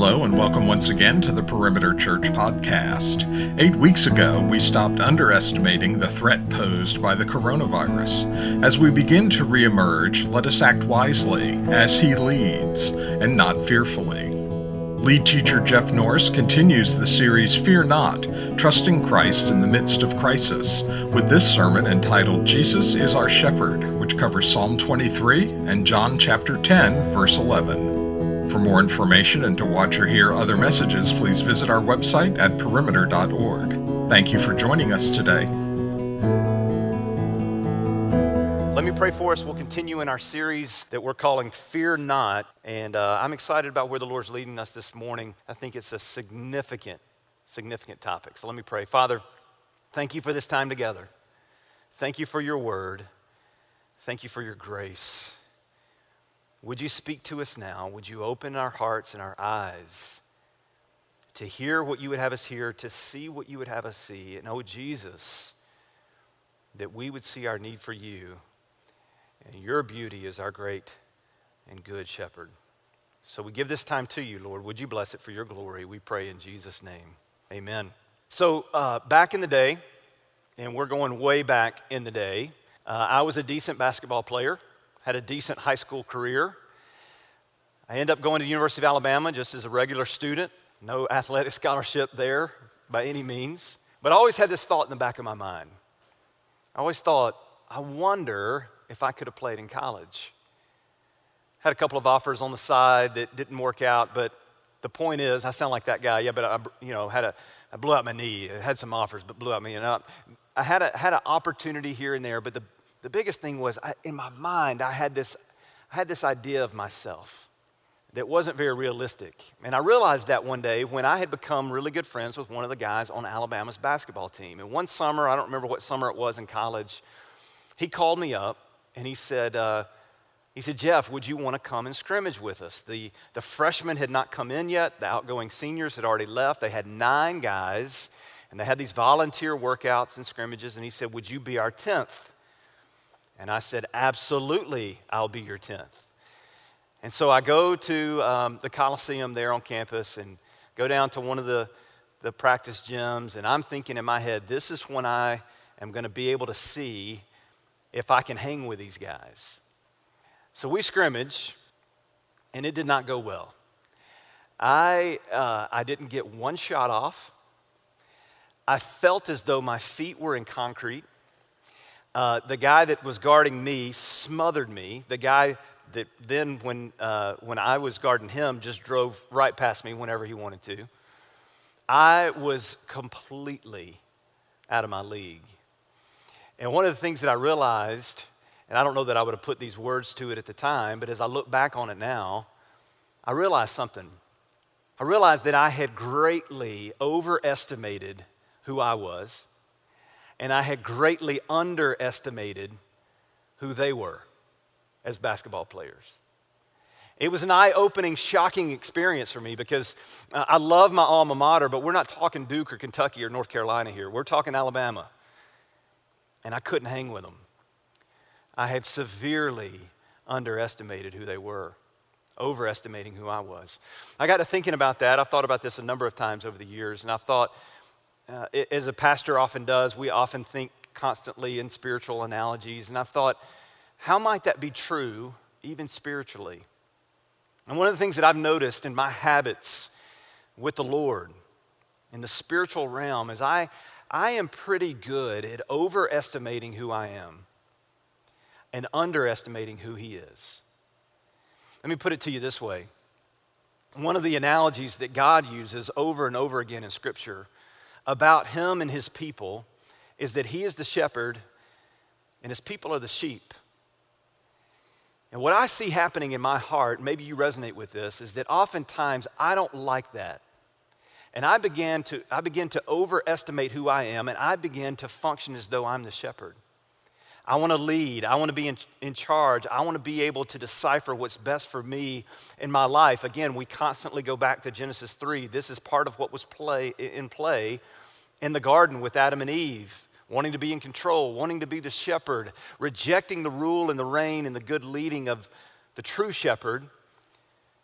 Hello, and welcome once again to the Perimeter Church podcast. Eight weeks ago, we stopped underestimating the threat posed by the coronavirus. As we begin to reemerge, let us act wisely, as He leads, and not fearfully. Lead teacher Jeff Norris continues the series Fear Not, Trusting Christ in the Midst of Crisis, with this sermon entitled Jesus is Our Shepherd, which covers Psalm 23 and John chapter 10, verse 11. For more information and to watch or hear other messages, please visit our website at perimeter.org. Thank you for joining us today. Let me pray for us. We'll continue in our series that we're calling Fear Not. And uh, I'm excited about where the Lord's leading us this morning. I think it's a significant, significant topic. So let me pray. Father, thank you for this time together. Thank you for your word. Thank you for your grace. Would you speak to us now? Would you open our hearts and our eyes to hear what you would have us hear, to see what you would have us see? And oh, Jesus, that we would see our need for you and your beauty is our great and good shepherd. So we give this time to you, Lord. Would you bless it for your glory? We pray in Jesus' name. Amen. So, uh, back in the day, and we're going way back in the day, uh, I was a decent basketball player had a decent high school career. I ended up going to the University of Alabama just as a regular student. No athletic scholarship there by any means. But I always had this thought in the back of my mind. I always thought, I wonder if I could have played in college. Had a couple of offers on the side that didn't work out, but the point is, I sound like that guy. Yeah, but I, you know, had a, I blew out my knee. I had some offers, but blew out my knee. I had a, had an opportunity here and there, but the, the biggest thing was I, in my mind, I had, this, I had this idea of myself that wasn't very realistic. And I realized that one day when I had become really good friends with one of the guys on Alabama's basketball team. And one summer, I don't remember what summer it was in college, he called me up and he said, uh, he said, Jeff, would you want to come and scrimmage with us? The, the freshmen had not come in yet. The outgoing seniors had already left. They had nine guys, and they had these volunteer workouts and scrimmages. And he said, Would you be our 10th? And I said, Absolutely, I'll be your 10th. And so I go to um, the Coliseum there on campus and go down to one of the, the practice gyms, and I'm thinking in my head, this is when I am going to be able to see if I can hang with these guys. So we scrimmage, and it did not go well. I, uh, I didn't get one shot off. I felt as though my feet were in concrete. Uh, the guy that was guarding me smothered me. The guy that then, when, uh, when I was guarding him, just drove right past me whenever he wanted to. I was completely out of my league. And one of the things that I realized, and I don't know that I would have put these words to it at the time, but as I look back on it now, I realized something. I realized that I had greatly overestimated who I was and I had greatly underestimated who they were as basketball players. It was an eye opening, shocking experience for me because uh, I love my alma mater, but we're not talking Duke or Kentucky or North Carolina here. We're talking Alabama. And I couldn't hang with them. I had severely underestimated who they were, overestimating who I was. I got to thinking about that. I've thought about this a number of times over the years, and I've thought, uh, as a pastor often does, we often think constantly in spiritual analogies. And I've thought, how might that be true, even spiritually? And one of the things that I've noticed in my habits with the Lord in the spiritual realm is I, I am pretty good at overestimating who I am and underestimating who He is. Let me put it to you this way. One of the analogies that God uses over and over again in Scripture about him and his people is that he is the shepherd and his people are the sheep. And what I see happening in my heart, maybe you resonate with this, is that oftentimes I don't like that. And I began to, I begin to overestimate who I am, and I begin to function as though I'm the shepherd. I want to lead. I want to be in, in charge. I want to be able to decipher what's best for me in my life. Again, we constantly go back to Genesis 3. This is part of what was play, in play in the garden with Adam and Eve, wanting to be in control, wanting to be the shepherd, rejecting the rule and the reign and the good leading of the true shepherd,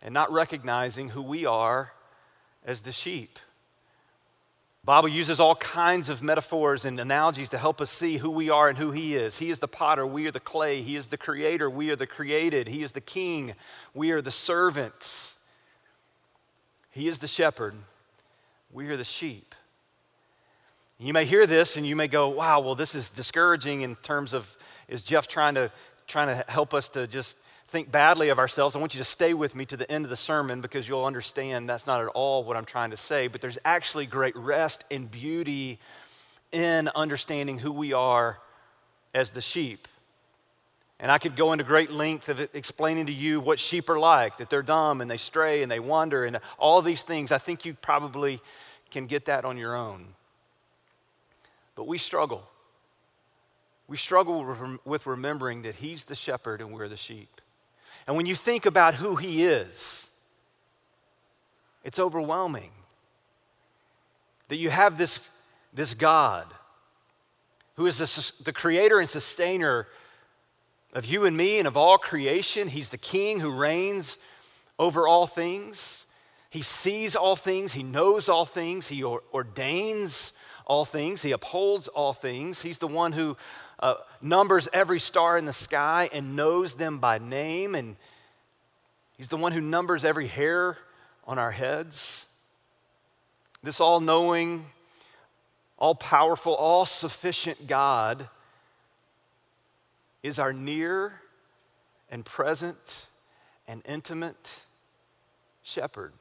and not recognizing who we are as the sheep. Bible uses all kinds of metaphors and analogies to help us see who we are and who He is. He is the potter, we are the clay. He is the creator, we are the created. He is the king, we are the servants. He is the shepherd, we are the sheep. You may hear this and you may go, wow, well, this is discouraging in terms of is Jeff trying to, trying to help us to just think badly of ourselves, I want you to stay with me to the end of the sermon because you'll understand that's not at all what I'm trying to say. But there's actually great rest and beauty in understanding who we are as the sheep. And I could go into great length of explaining to you what sheep are like, that they're dumb and they stray and they wander and all these things. I think you probably can get that on your own. But we struggle. We struggle with remembering that He's the shepherd and we're the sheep. And when you think about who He is, it's overwhelming that you have this, this God who is the, the creator and sustainer of you and me and of all creation. He's the king who reigns over all things. He sees all things, He knows all things, He ordains all things, He upholds all things. He's the one who uh, numbers every star in the sky and knows them by name. And He's the one who numbers every hair on our heads. This all knowing, all powerful, all sufficient God is our near and present and intimate shepherd.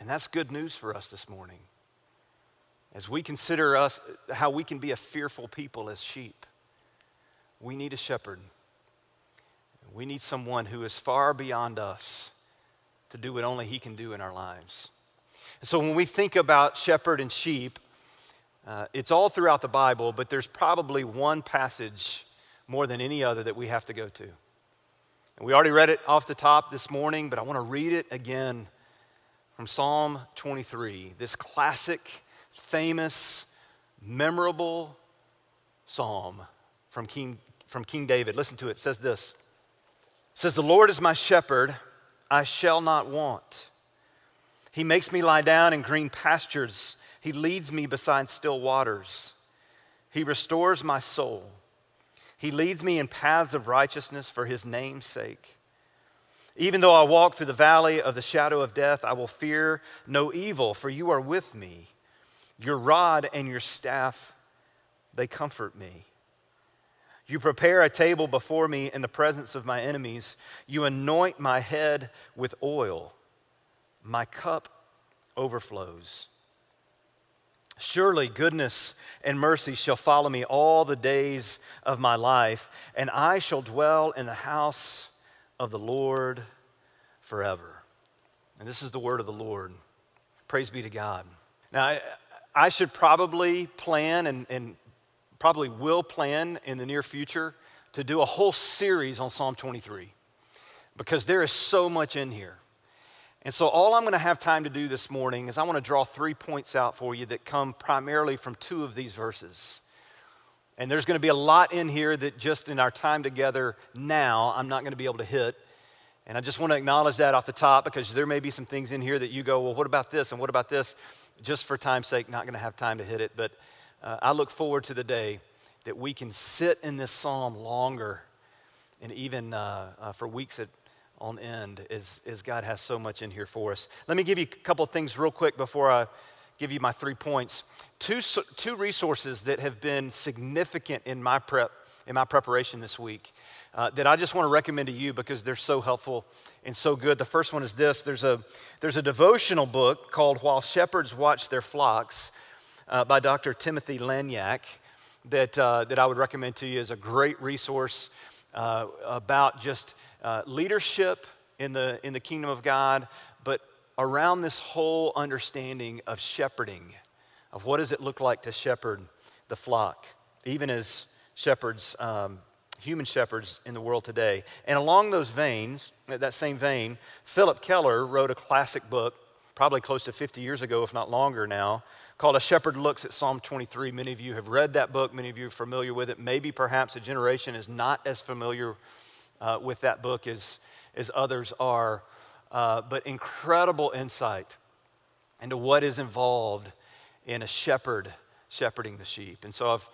And that's good news for us this morning as we consider us how we can be a fearful people as sheep, we need a shepherd. We need someone who is far beyond us to do what only he can do in our lives. And so when we think about shepherd and sheep, uh, it's all throughout the Bible, but there's probably one passage more than any other that we have to go to. And we already read it off the top this morning, but I want to read it again from Psalm 23, this classic famous, memorable psalm from King, from King David. Listen to it. It says this. It says, The Lord is my shepherd, I shall not want. He makes me lie down in green pastures. He leads me beside still waters. He restores my soul. He leads me in paths of righteousness for his name's sake. Even though I walk through the valley of the shadow of death, I will fear no evil, for you are with me. Your rod and your staff, they comfort me. You prepare a table before me in the presence of my enemies. You anoint my head with oil. My cup overflows. Surely goodness and mercy shall follow me all the days of my life, and I shall dwell in the house of the Lord forever. And this is the word of the Lord. Praise be to God. Now, I should probably plan and, and probably will plan in the near future to do a whole series on Psalm 23 because there is so much in here. And so, all I'm going to have time to do this morning is I want to draw three points out for you that come primarily from two of these verses. And there's going to be a lot in here that just in our time together now, I'm not going to be able to hit. And I just want to acknowledge that off the top because there may be some things in here that you go, well, what about this and what about this? Just for time's sake, not going to have time to hit it, but uh, I look forward to the day that we can sit in this psalm longer and even uh, uh, for weeks at, on end as, as God has so much in here for us. Let me give you a couple things real quick before I give you my three points. Two, two resources that have been significant in my prep in my preparation this week uh, that I just want to recommend to you because they're so helpful and so good. The first one is this there's a, there's a devotional book called While Shepherds Watch Their Flocks uh, by Dr. Timothy Laniak that, uh, that I would recommend to you as a great resource uh, about just uh, leadership in the, in the kingdom of God, but around this whole understanding of shepherding, of what does it look like to shepherd the flock, even as shepherds um, human shepherds in the world today. And along those veins, that same vein, Phillip Keller wrote a classic book, probably close to 50 years ago, if not longer now, called A Shepherd Looks at Psalm 23. Many of you have read that book, many of you are familiar with it. Maybe perhaps a generation is not as familiar uh, with that book as, as others are. uh, but incredible insight into what is involved in a shepherd shepherding the sheep. And so I've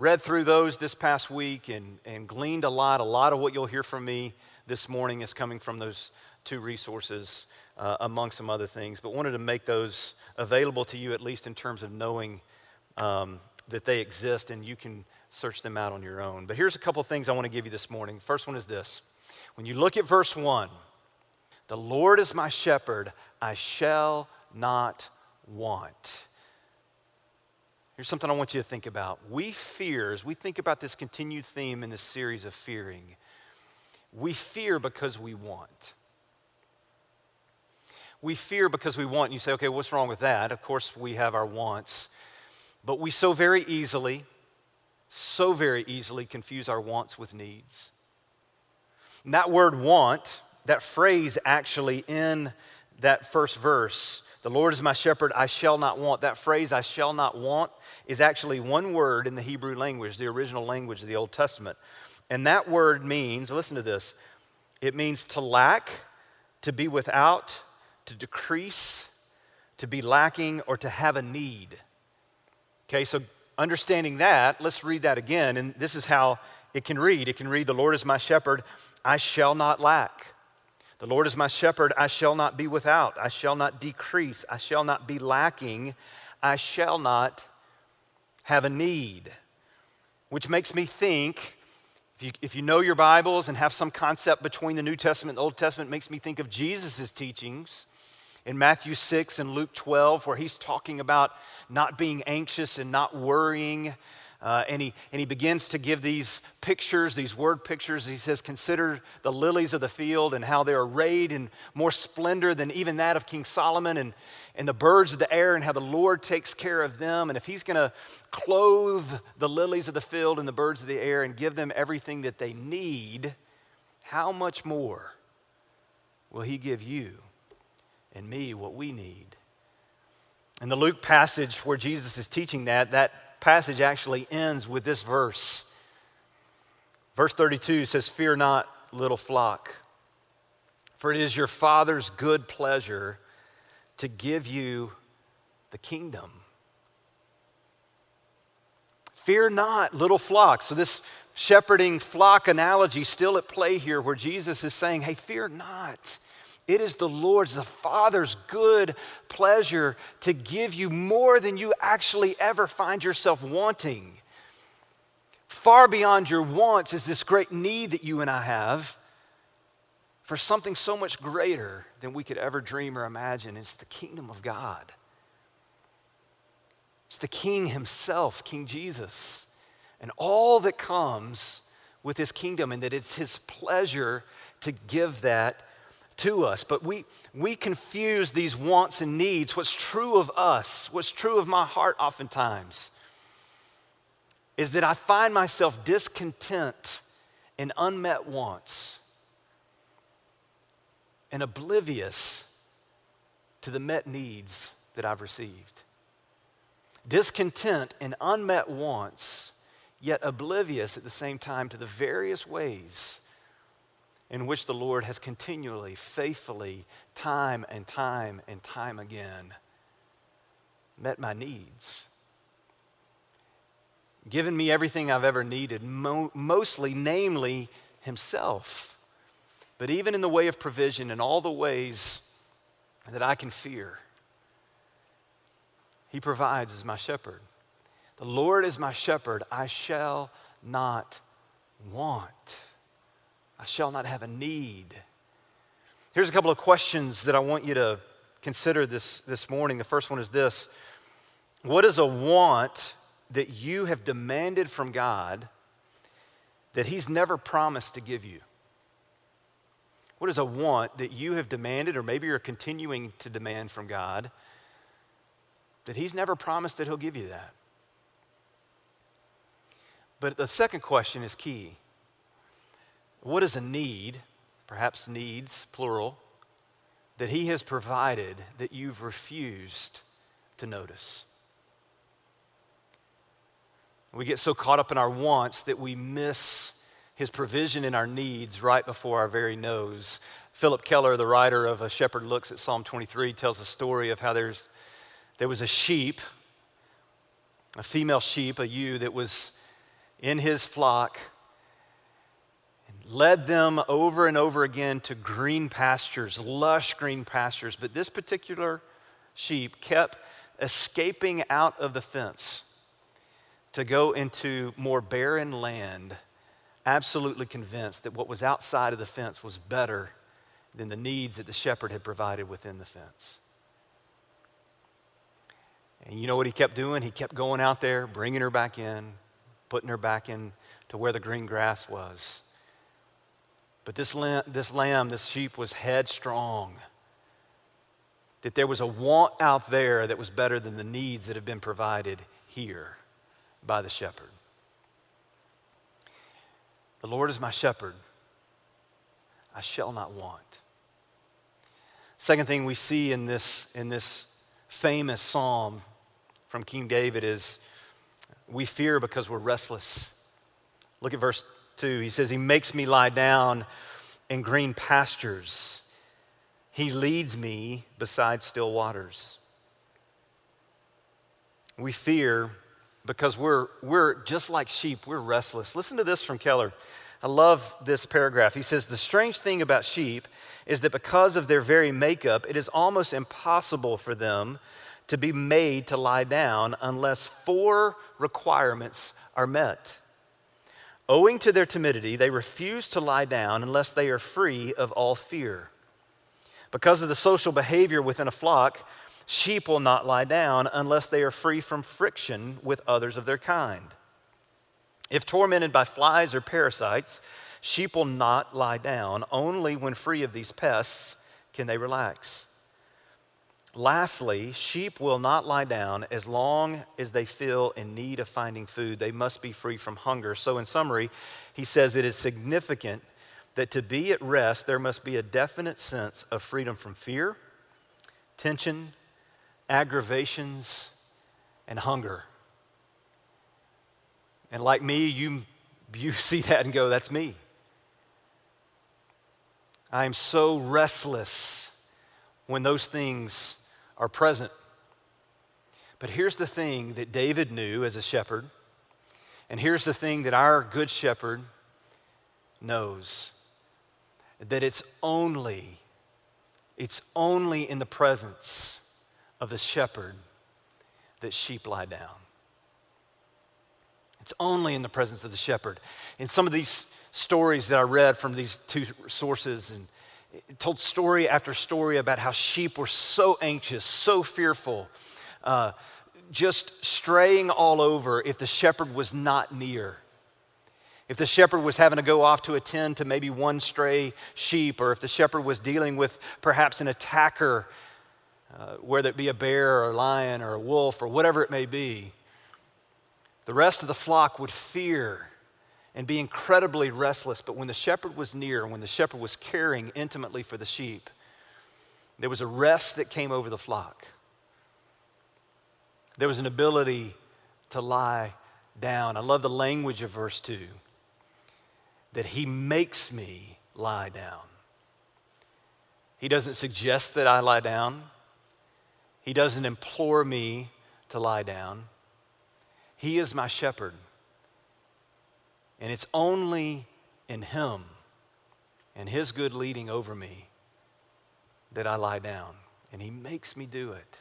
read through those this past week and, and gleaned a lot. A lot of what you'll hear from me this morning is coming from those two resources, uh, among some other things, but wanted to make those available to you, at least in terms of knowing um, that they exist and you can search them out on your own. But here's a couple things I want to give you this morning. First one is this when you look at verse 1, the Lord is my shepherd, I shall not want. Here's something I want you to think about. We fear, as we think about this continued theme in this series of fearing, we fear because we want. We fear because we want. And you say, okay, what's wrong with that? Of course, we have our wants. But we so very easily, so very easily confuse our wants with needs. And that word want, that phrase actually in that first verse, the Lord is my shepherd, I shall not want. That phrase, I shall not want, is actually one word in the Hebrew language, the original language of the Old Testament. And that word means, listen to this, it means to lack, to be without, to decrease, to be lacking, or to have a need. Okay, so understanding that, let's read that again. And this is how it can read it can read, The Lord is my shepherd, I shall not lack. The Lord is my shepherd, I shall not be without. I shall not decrease. I shall not be lacking. I shall not have a need. Which makes me think, if you, if you know your Bibles and have some concept between the New Testament and the Old Testament, makes me think of Jesus' teachings in Matthew 6 and Luke 12, where he's talking about not being anxious and not worrying uh, and, he, and he begins to give these pictures, these word pictures. He says, Consider the lilies of the field and how they're arrayed in more splendor than even that of King Solomon, and, and the birds of the air, and how the Lord takes care of them. And if he's going to clothe the lilies of the field and the birds of the air and give them everything that they need, how much more will he give you and me what we need? In the Luke passage where Jesus is teaching that, that passage actually ends with this verse. Verse 32 says, Fear not, little flock, for it is your Father's good pleasure to give you the kingdom. Fear not, little flock. So, this shepherding flock analogy still at play here, where Jesus is saying, Hey, fear not. It is the Lord's, the Father's good pleasure to give you more than you actually ever find yourself wanting. Far beyond your wants is this great need that you and I have for something so much greater than we could ever dream or imagine. It's the kingdom of God. It's the King Himself, King Jesus, and all that comes with His kingdom, and that it's His pleasure to give that to us. But we, we confuse these wants and needs. What's true of us, what's true of my heart oftentimes, is that I find myself discontent in unmet wants and oblivious to the met needs that I've received. Discontent in unmet wants, yet oblivious at the same time to the various ways in which the Lord has continually, faithfully, time and time and time again met my needs. Given me everything I've ever needed, mo- mostly, namely, Himself. But even in the way of provision, in all the ways that I can fear, He provides as my shepherd. The Lord is my shepherd, I shall not want. I shall not have a need. Here's a couple of questions that I want you to consider this, this morning. The first one is this What is a want that you have demanded from God that He's never promised to give you? What is a want that you have demanded, or maybe you're continuing to demand from God, that He's never promised that He'll give you that? But the second question is key. What is a need, perhaps needs, plural, that He has provided that you've refused to notice? We get so caught up in our wants that we miss His provision in our needs right before our very nose. Phillip Keller, the writer of A Shepherd Looks at Psalm 23, tells a story of how there's, there was a sheep, a female sheep, a ewe, that was in his flock led them over and over again to green pastures, lush green pastures. But this particular sheep kept escaping out of the fence to go into more barren land, absolutely convinced that what was outside of the fence was better than the needs that the shepherd had provided within the fence. And you know what he kept doing? He kept going out there, bringing her back in, putting her back in to where the green grass was. But this lamb, this lamb, this sheep was headstrong. That there was a want out there that was better than the needs that have been provided here by the shepherd. The Lord is my shepherd. I shall not want. Second thing we see in this, in this famous psalm from King David is we fear because we're restless. Look at verse 2. He says, He makes me lie down in green pastures, He leads me beside still waters. We fear because we're, we're just like sheep, we're restless. Listen to this from Keller. I love this paragraph. He says, The strange thing about sheep is that because of their very makeup, it is almost impossible for them to be made to lie down unless four requirements are met. Owing to their timidity, they refuse to lie down unless they are free of all fear. Because of the social behavior within a flock, sheep will not lie down unless they are free from friction with others of their kind. If tormented by flies or parasites, sheep will not lie down. Only when free of these pests can they relax. Lastly, sheep will not lie down as long as they feel in need of finding food. They must be free from hunger. So, in summary, he says it is significant that to be at rest, there must be a definite sense of freedom from fear, tension, aggravations, and hunger. And like me, you, you see that and go, that's me. I am so restless when those things are present. But here's the thing that David knew as a shepherd, and here's the thing that our good shepherd knows that it's only it's only in the presence of the shepherd that sheep lie down. It's only in the presence of the shepherd. In some of these stories that I read from these two sources, and told story after story about how sheep were so anxious, so fearful, uh, just straying all over if the shepherd was not near. If the shepherd was having to go off to attend to maybe one stray sheep, or if the shepherd was dealing with perhaps an attacker, uh, whether it be a bear or a lion or a wolf or whatever it may be, the rest of the flock would fear and be incredibly restless. But when the shepherd was near, when the shepherd was caring intimately for the sheep, there was a rest that came over the flock. There was an ability to lie down. I love the language of verse 2 that he makes me lie down. He doesn't suggest that I lie down, he doesn't implore me to lie down. He is my shepherd. And it's only in Him and His good leading over me that I lie down. And He makes me do it.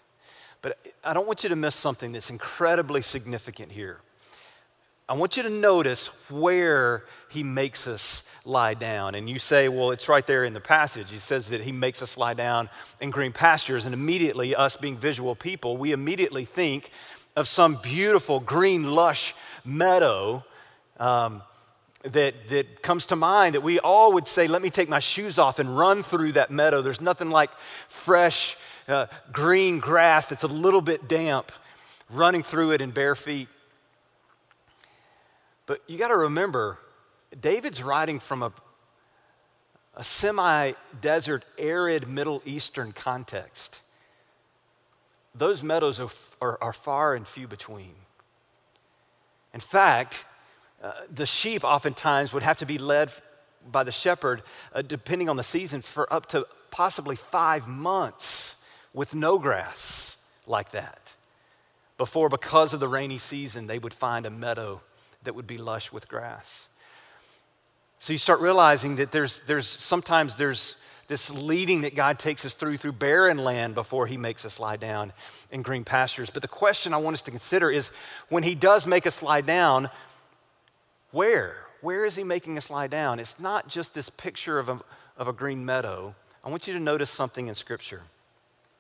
But I don't want you to miss something that's incredibly significant here. I want you to notice where he makes us lie down. And you say, well, it's right there in the passage. He says that he makes us lie down in green pastures. And immediately, us being visual people, we immediately think of some beautiful green, lush meadow um, that, that comes to mind that we all would say, Let me take my shoes off and run through that meadow. There's nothing like fresh, uh, green grass that's a little bit damp, running through it in bare feet. But you got to remember, David's writing from a, a semi desert, arid Middle Eastern context those meadows are, are, are far and few between. In fact, uh, the sheep oftentimes would have to be led by the shepherd, uh, depending on the season, for up to possibly five months with no grass like that. Before, because of the rainy season, they would find a meadow that would be lush with grass. So you start realizing that there's, there's sometimes there's this leading that God takes us through through barren land before he makes us lie down in green pastures. But the question I want us to consider is when he does make us lie down, where? Where is he making us lie down? It's not just this picture of a, of a green meadow. I want you to notice something in Scripture.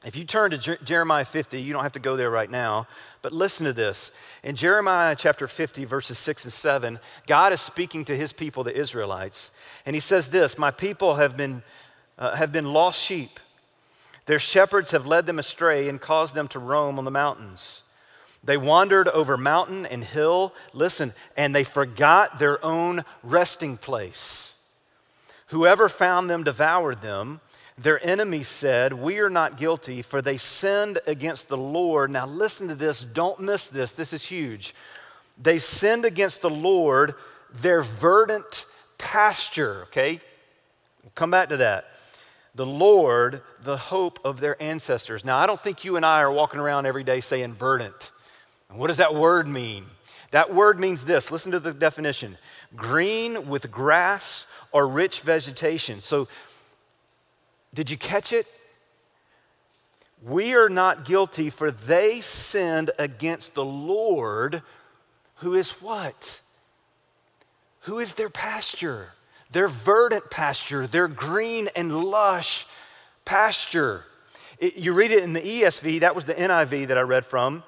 If you turn to Jer- Jeremiah 50, you don't have to go there right now, but listen to this. In Jeremiah chapter 50, verses 6 and 7, God is speaking to his people, the Israelites, and he says this My people have been, uh, have been lost sheep. Their shepherds have led them astray and caused them to roam on the mountains. They wandered over mountain and hill, listen, and they forgot their own resting place. Whoever found them devoured them. Their enemies said, We are not guilty, for they sinned against the Lord. Now, listen to this. Don't miss this. This is huge. They sinned against the Lord, their verdant pasture. Okay? We'll come back to that. The Lord, the hope of their ancestors. Now, I don't think you and I are walking around every day saying verdant. What does that word mean? That word means this listen to the definition green with grass or rich vegetation. So, did you catch it? We are not guilty, for they sinned against the Lord, who is what? Who is their pasture? Their verdant pasture, their green and lush pasture. It, you read it in the ESV, that was the NIV that I read from.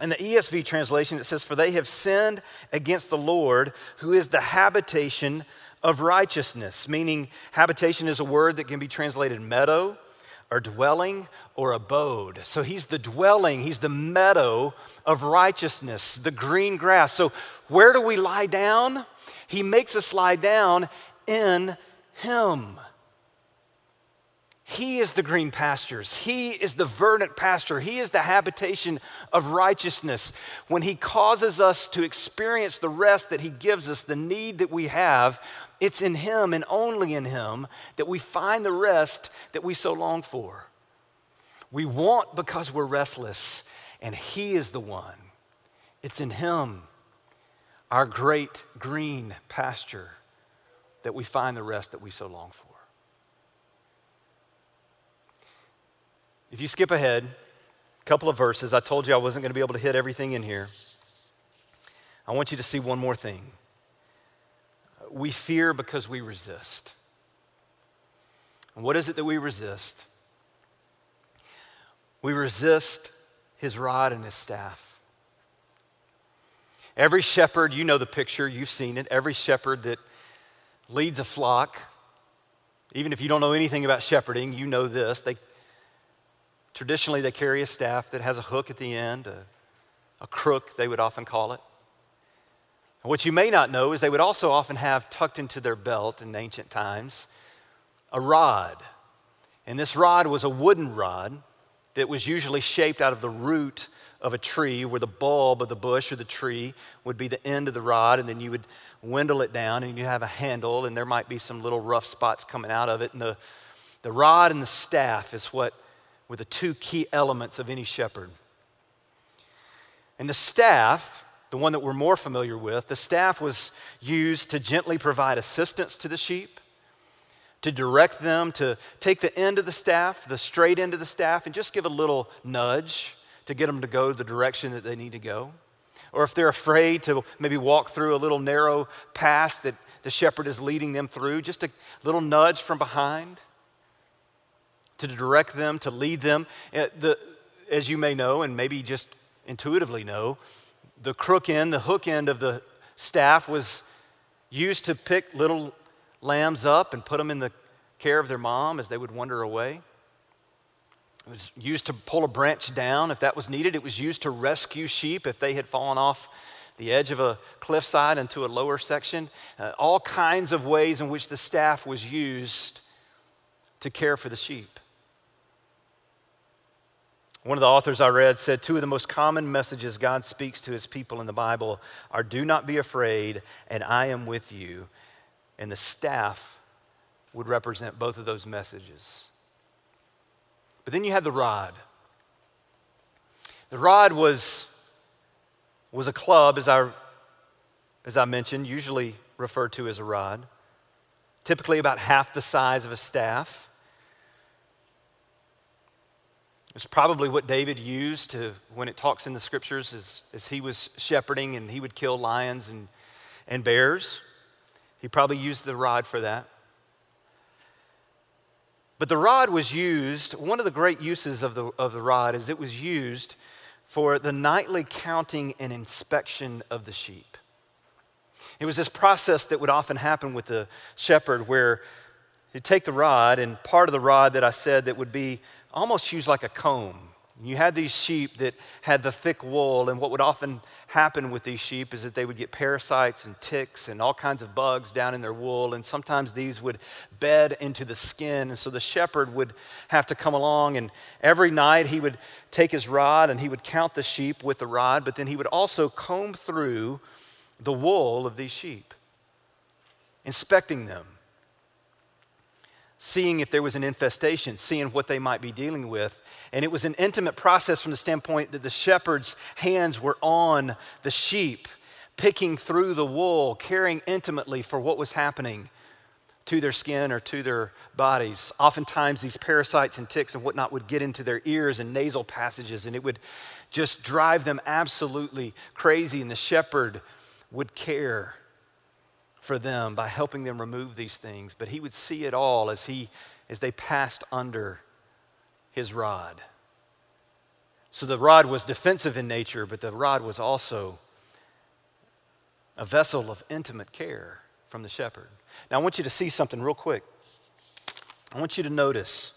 In the ESV translation, it says, For they have sinned against the Lord, who is the habitation of righteousness, meaning habitation is a word that can be translated meadow or dwelling or abode. So he's the dwelling, he's the meadow of righteousness, the green grass. So where do we lie down? He makes us lie down in him. He is the green pastures. He is the verdant pasture. He is the habitation of righteousness. When He causes us to experience the rest that He gives us, the need that we have, it's in Him and only in Him that we find the rest that we so long for. We want because we're restless, and He is the one. It's in Him, our great green pasture, that we find the rest that we so long for. If you skip ahead, a couple of verses, I told you I wasn't going to be able to hit everything in here. I want you to see one more thing. We fear because we resist. And what is it that we resist? We resist his rod and his staff. Every shepherd, you know the picture, you've seen it. Every shepherd that leads a flock, even if you don't know anything about shepherding, you know this. They Traditionally, they carry a staff that has a hook at the end, a, a crook, they would often call it. What you may not know is they would also often have tucked into their belt in ancient times a rod. And this rod was a wooden rod that was usually shaped out of the root of a tree, where the bulb of the bush or the tree would be the end of the rod, and then you would windle it down and you have a handle, and there might be some little rough spots coming out of it. And the, the rod and the staff is what were the two key elements of any shepherd. And the staff, the one that we're more familiar with, the staff was used to gently provide assistance to the sheep, to direct them, to take the end of the staff, the straight end of the staff, and just give a little nudge to get them to go the direction that they need to go. Or if they're afraid to maybe walk through a little narrow pass that the shepherd is leading them through, just a little nudge from behind to direct them, to lead them. Uh, the, as you may know, and maybe just intuitively know, the crook end, the hook end of the staff was used to pick little lambs up and put them in the care of their mom as they would wander away. It was used to pull a branch down if that was needed. It was used to rescue sheep if they had fallen off the edge of a cliffside into a lower section. Uh, all kinds of ways in which the staff was used to care for the sheep. One of the authors I read said two of the most common messages God speaks to his people in the Bible are do not be afraid and I am with you. and the staff would represent both of those messages. But then you had the rod. The rod was, was a club, as I, as I mentioned, usually referred to as a rod, typically about half the size of a staff. It's probably what David used to, when it talks in the scriptures, as, as he was shepherding and he would kill lions and, and bears. He probably used the rod for that. But the rod was used, one of the great uses of the, of the rod is it was used for the nightly counting and inspection of the sheep. It was this process that would often happen with the shepherd where he'd take the rod, and part of the rod that I said that would be almost used like a comb. You had these sheep that had the thick wool, and what would often happen with these sheep is that they would get parasites and ticks and all kinds of bugs down in their wool, and sometimes these would bed into the skin. And so the shepherd would have to come along, and every night he would take his rod and he would count the sheep with the rod, but then he would also comb through the wool of these sheep, inspecting them seeing if there was an infestation, seeing what they might be dealing with. And it was an intimate process from the standpoint that the shepherd's hands were on the sheep, picking through the wool, caring intimately for what was happening to their skin or to their bodies. Oftentimes, these parasites and ticks and whatnot would get into their ears and nasal passages, and it would just drive them absolutely crazy. And the shepherd would care for them by helping them remove these things, but he would see it all as he as they passed under his rod. So the rod was defensive in nature, but the rod was also a vessel of intimate care from the shepherd. Now I want you to see something real quick. I want you to notice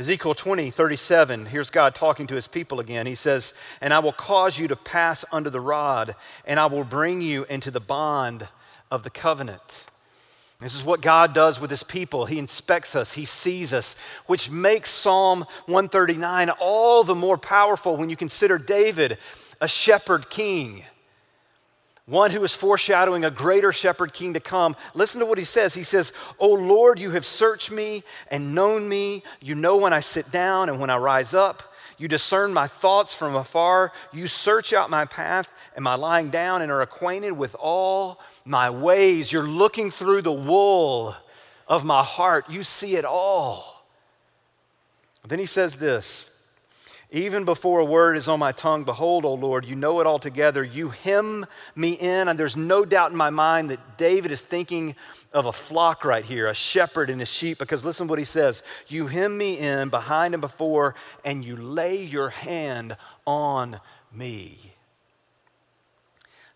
Ezekiel 20, 37, here's God talking to his people again. He says, And I will cause you to pass under the rod, and I will bring you into the bond of the covenant. This is what God does with his people. He inspects us, he sees us, which makes Psalm 139 all the more powerful when you consider David a shepherd king one who is foreshadowing a greater shepherd king to come. Listen to what he says. He says, O Lord, you have searched me and known me. You know when I sit down and when I rise up. You discern my thoughts from afar. You search out my path and my lying down and are acquainted with all my ways. You're looking through the wool of my heart. You see it all. Then he says this even before a word is on my tongue, behold, O Lord, you know it altogether. You hem me in. And there's no doubt in my mind that David is thinking of a flock right here, a shepherd and his sheep, because listen to what he says You hem me in behind and before, and you lay your hand on me.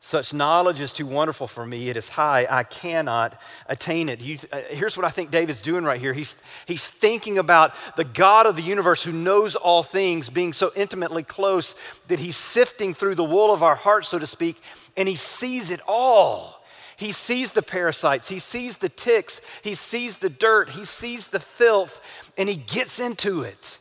Such knowledge is too wonderful for me. It is high. I cannot attain it. You, uh, here's what I think David's doing right here. He's, he's thinking about the God of the universe who knows all things being so intimately close that he's sifting through the wool of our heart, so to speak, and he sees it all. He sees the parasites, he sees the ticks, he sees the dirt, he sees the filth, and he gets into it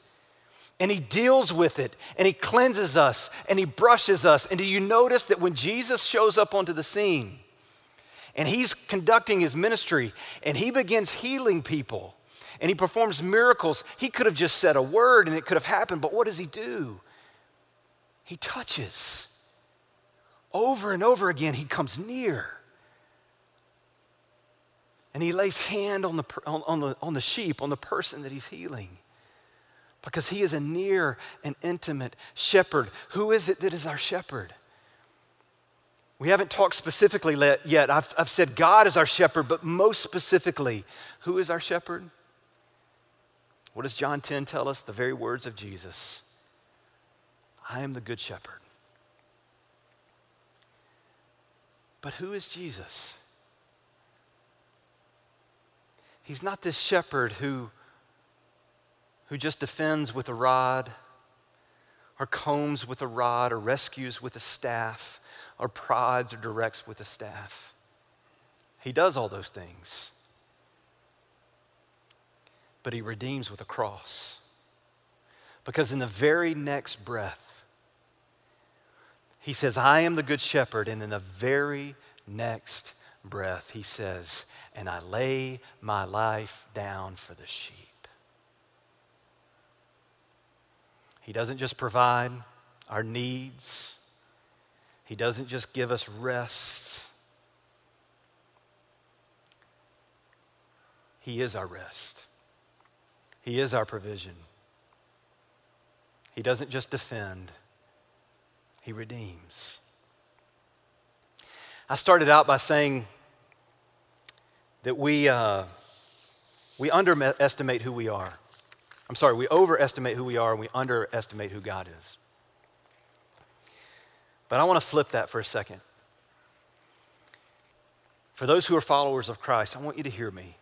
and he deals with it and he cleanses us and he brushes us. And do you notice that when Jesus shows up onto the scene and he's conducting his ministry and he begins healing people and he performs miracles, he could have just said a word and it could have happened, but what does he do? He touches. Over and over again, he comes near. And he lays hand on the, on, on, the, on the sheep, on the person that he's healing because he is a near and intimate shepherd. Who is it that is our shepherd? We haven't talked specifically yet. I've, I've said God is our shepherd, but most specifically, who is our shepherd? What does John 10 tell us? The very words of Jesus I am the good shepherd. But who is Jesus? He's not this shepherd who who just defends with a rod, or combs with a rod, or rescues with a staff, or prods or directs with a staff. He does all those things. But he redeems with a cross. Because in the very next breath, he says, I am the good shepherd. And in the very next breath, he says, And I lay my life down for the sheep. He doesn't just provide our needs, He doesn't just give us rest. He is our rest. He is our provision. He doesn't just defend, He redeems. I started out by saying that we, uh, we underestimate who we are. I'm sorry, we overestimate who we are and we underestimate who God is. But I want to flip that for a second. For those who are followers of Christ, I want you to hear me.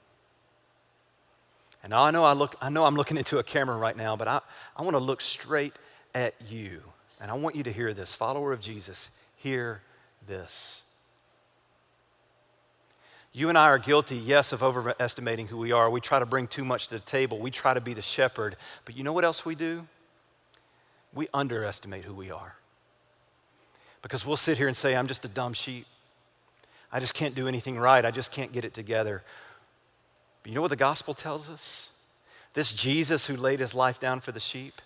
And I know I look, I know I'm looking into a camera right now, but I, I want to look straight at you. And I want you to hear this. Follower of Jesus, hear this. You and I are guilty, yes, of overestimating who we are. We try to bring too much to the table. We try to be the shepherd. But you know what else we do? We underestimate who we are. Because we'll sit here and say, I'm just a dumb sheep. I just can't do anything right. I just can't get it together. But you know what the gospel tells us? This Jesus who laid his life down for the sheep,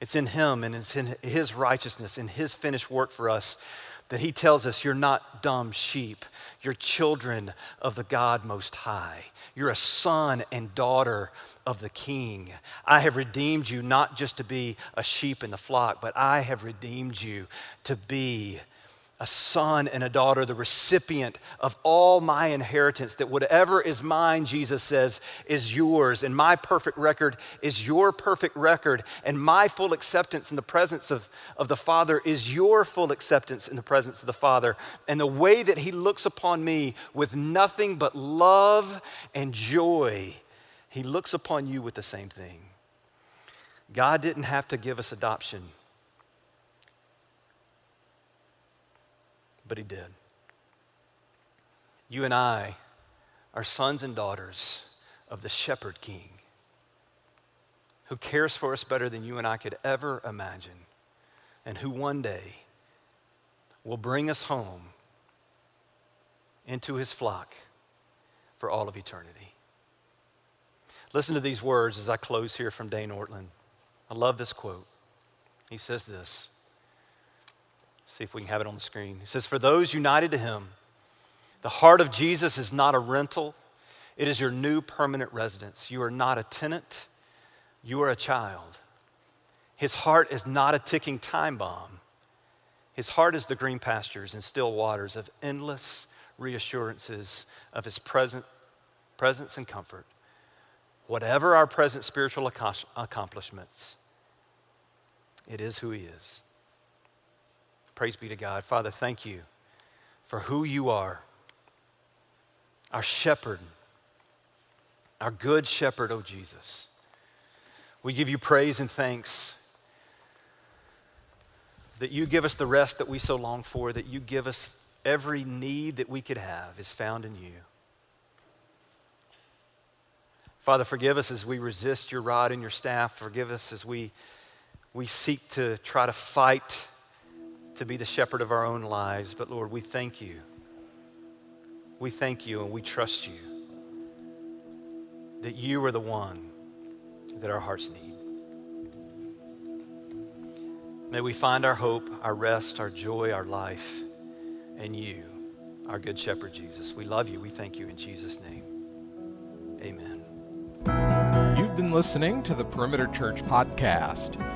it's in him and it's in his righteousness, in his finished work for us that he tells us you're not dumb sheep. You're children of the God Most High. You're a son and daughter of the King. I have redeemed you not just to be a sheep in the flock, but I have redeemed you to be a son and a daughter, the recipient of all my inheritance, that whatever is mine, Jesus says, is yours. And my perfect record is your perfect record. And my full acceptance in the presence of, of the Father is your full acceptance in the presence of the Father. And the way that He looks upon me with nothing but love and joy, He looks upon you with the same thing. God didn't have to give us adoption. But he did. You and I are sons and daughters of the shepherd king who cares for us better than you and I could ever imagine, and who one day will bring us home into his flock for all of eternity. Listen to these words as I close here from Dane Ortlund. I love this quote. He says this See if we can have it on the screen. He says, For those united to him, the heart of Jesus is not a rental, it is your new permanent residence. You are not a tenant, you are a child. His heart is not a ticking time bomb. His heart is the green pastures and still waters of endless reassurances of his present, presence and comfort. Whatever our present spiritual accomplishments, it is who he is. Praise be to God. Father, thank you for who you are, our shepherd, our good shepherd, oh Jesus. We give you praise and thanks that you give us the rest that we so long for, that you give us every need that we could have is found in you. Father, forgive us as we resist your rod and your staff. Forgive us as we, we seek to try to fight to be the shepherd of our own lives. But Lord, we thank you. We thank you and we trust you that you are the one that our hearts need. May we find our hope, our rest, our joy, our life in you, our good shepherd Jesus. We love you. We thank you in Jesus' name. Amen. You've been listening to the Perimeter Church podcast.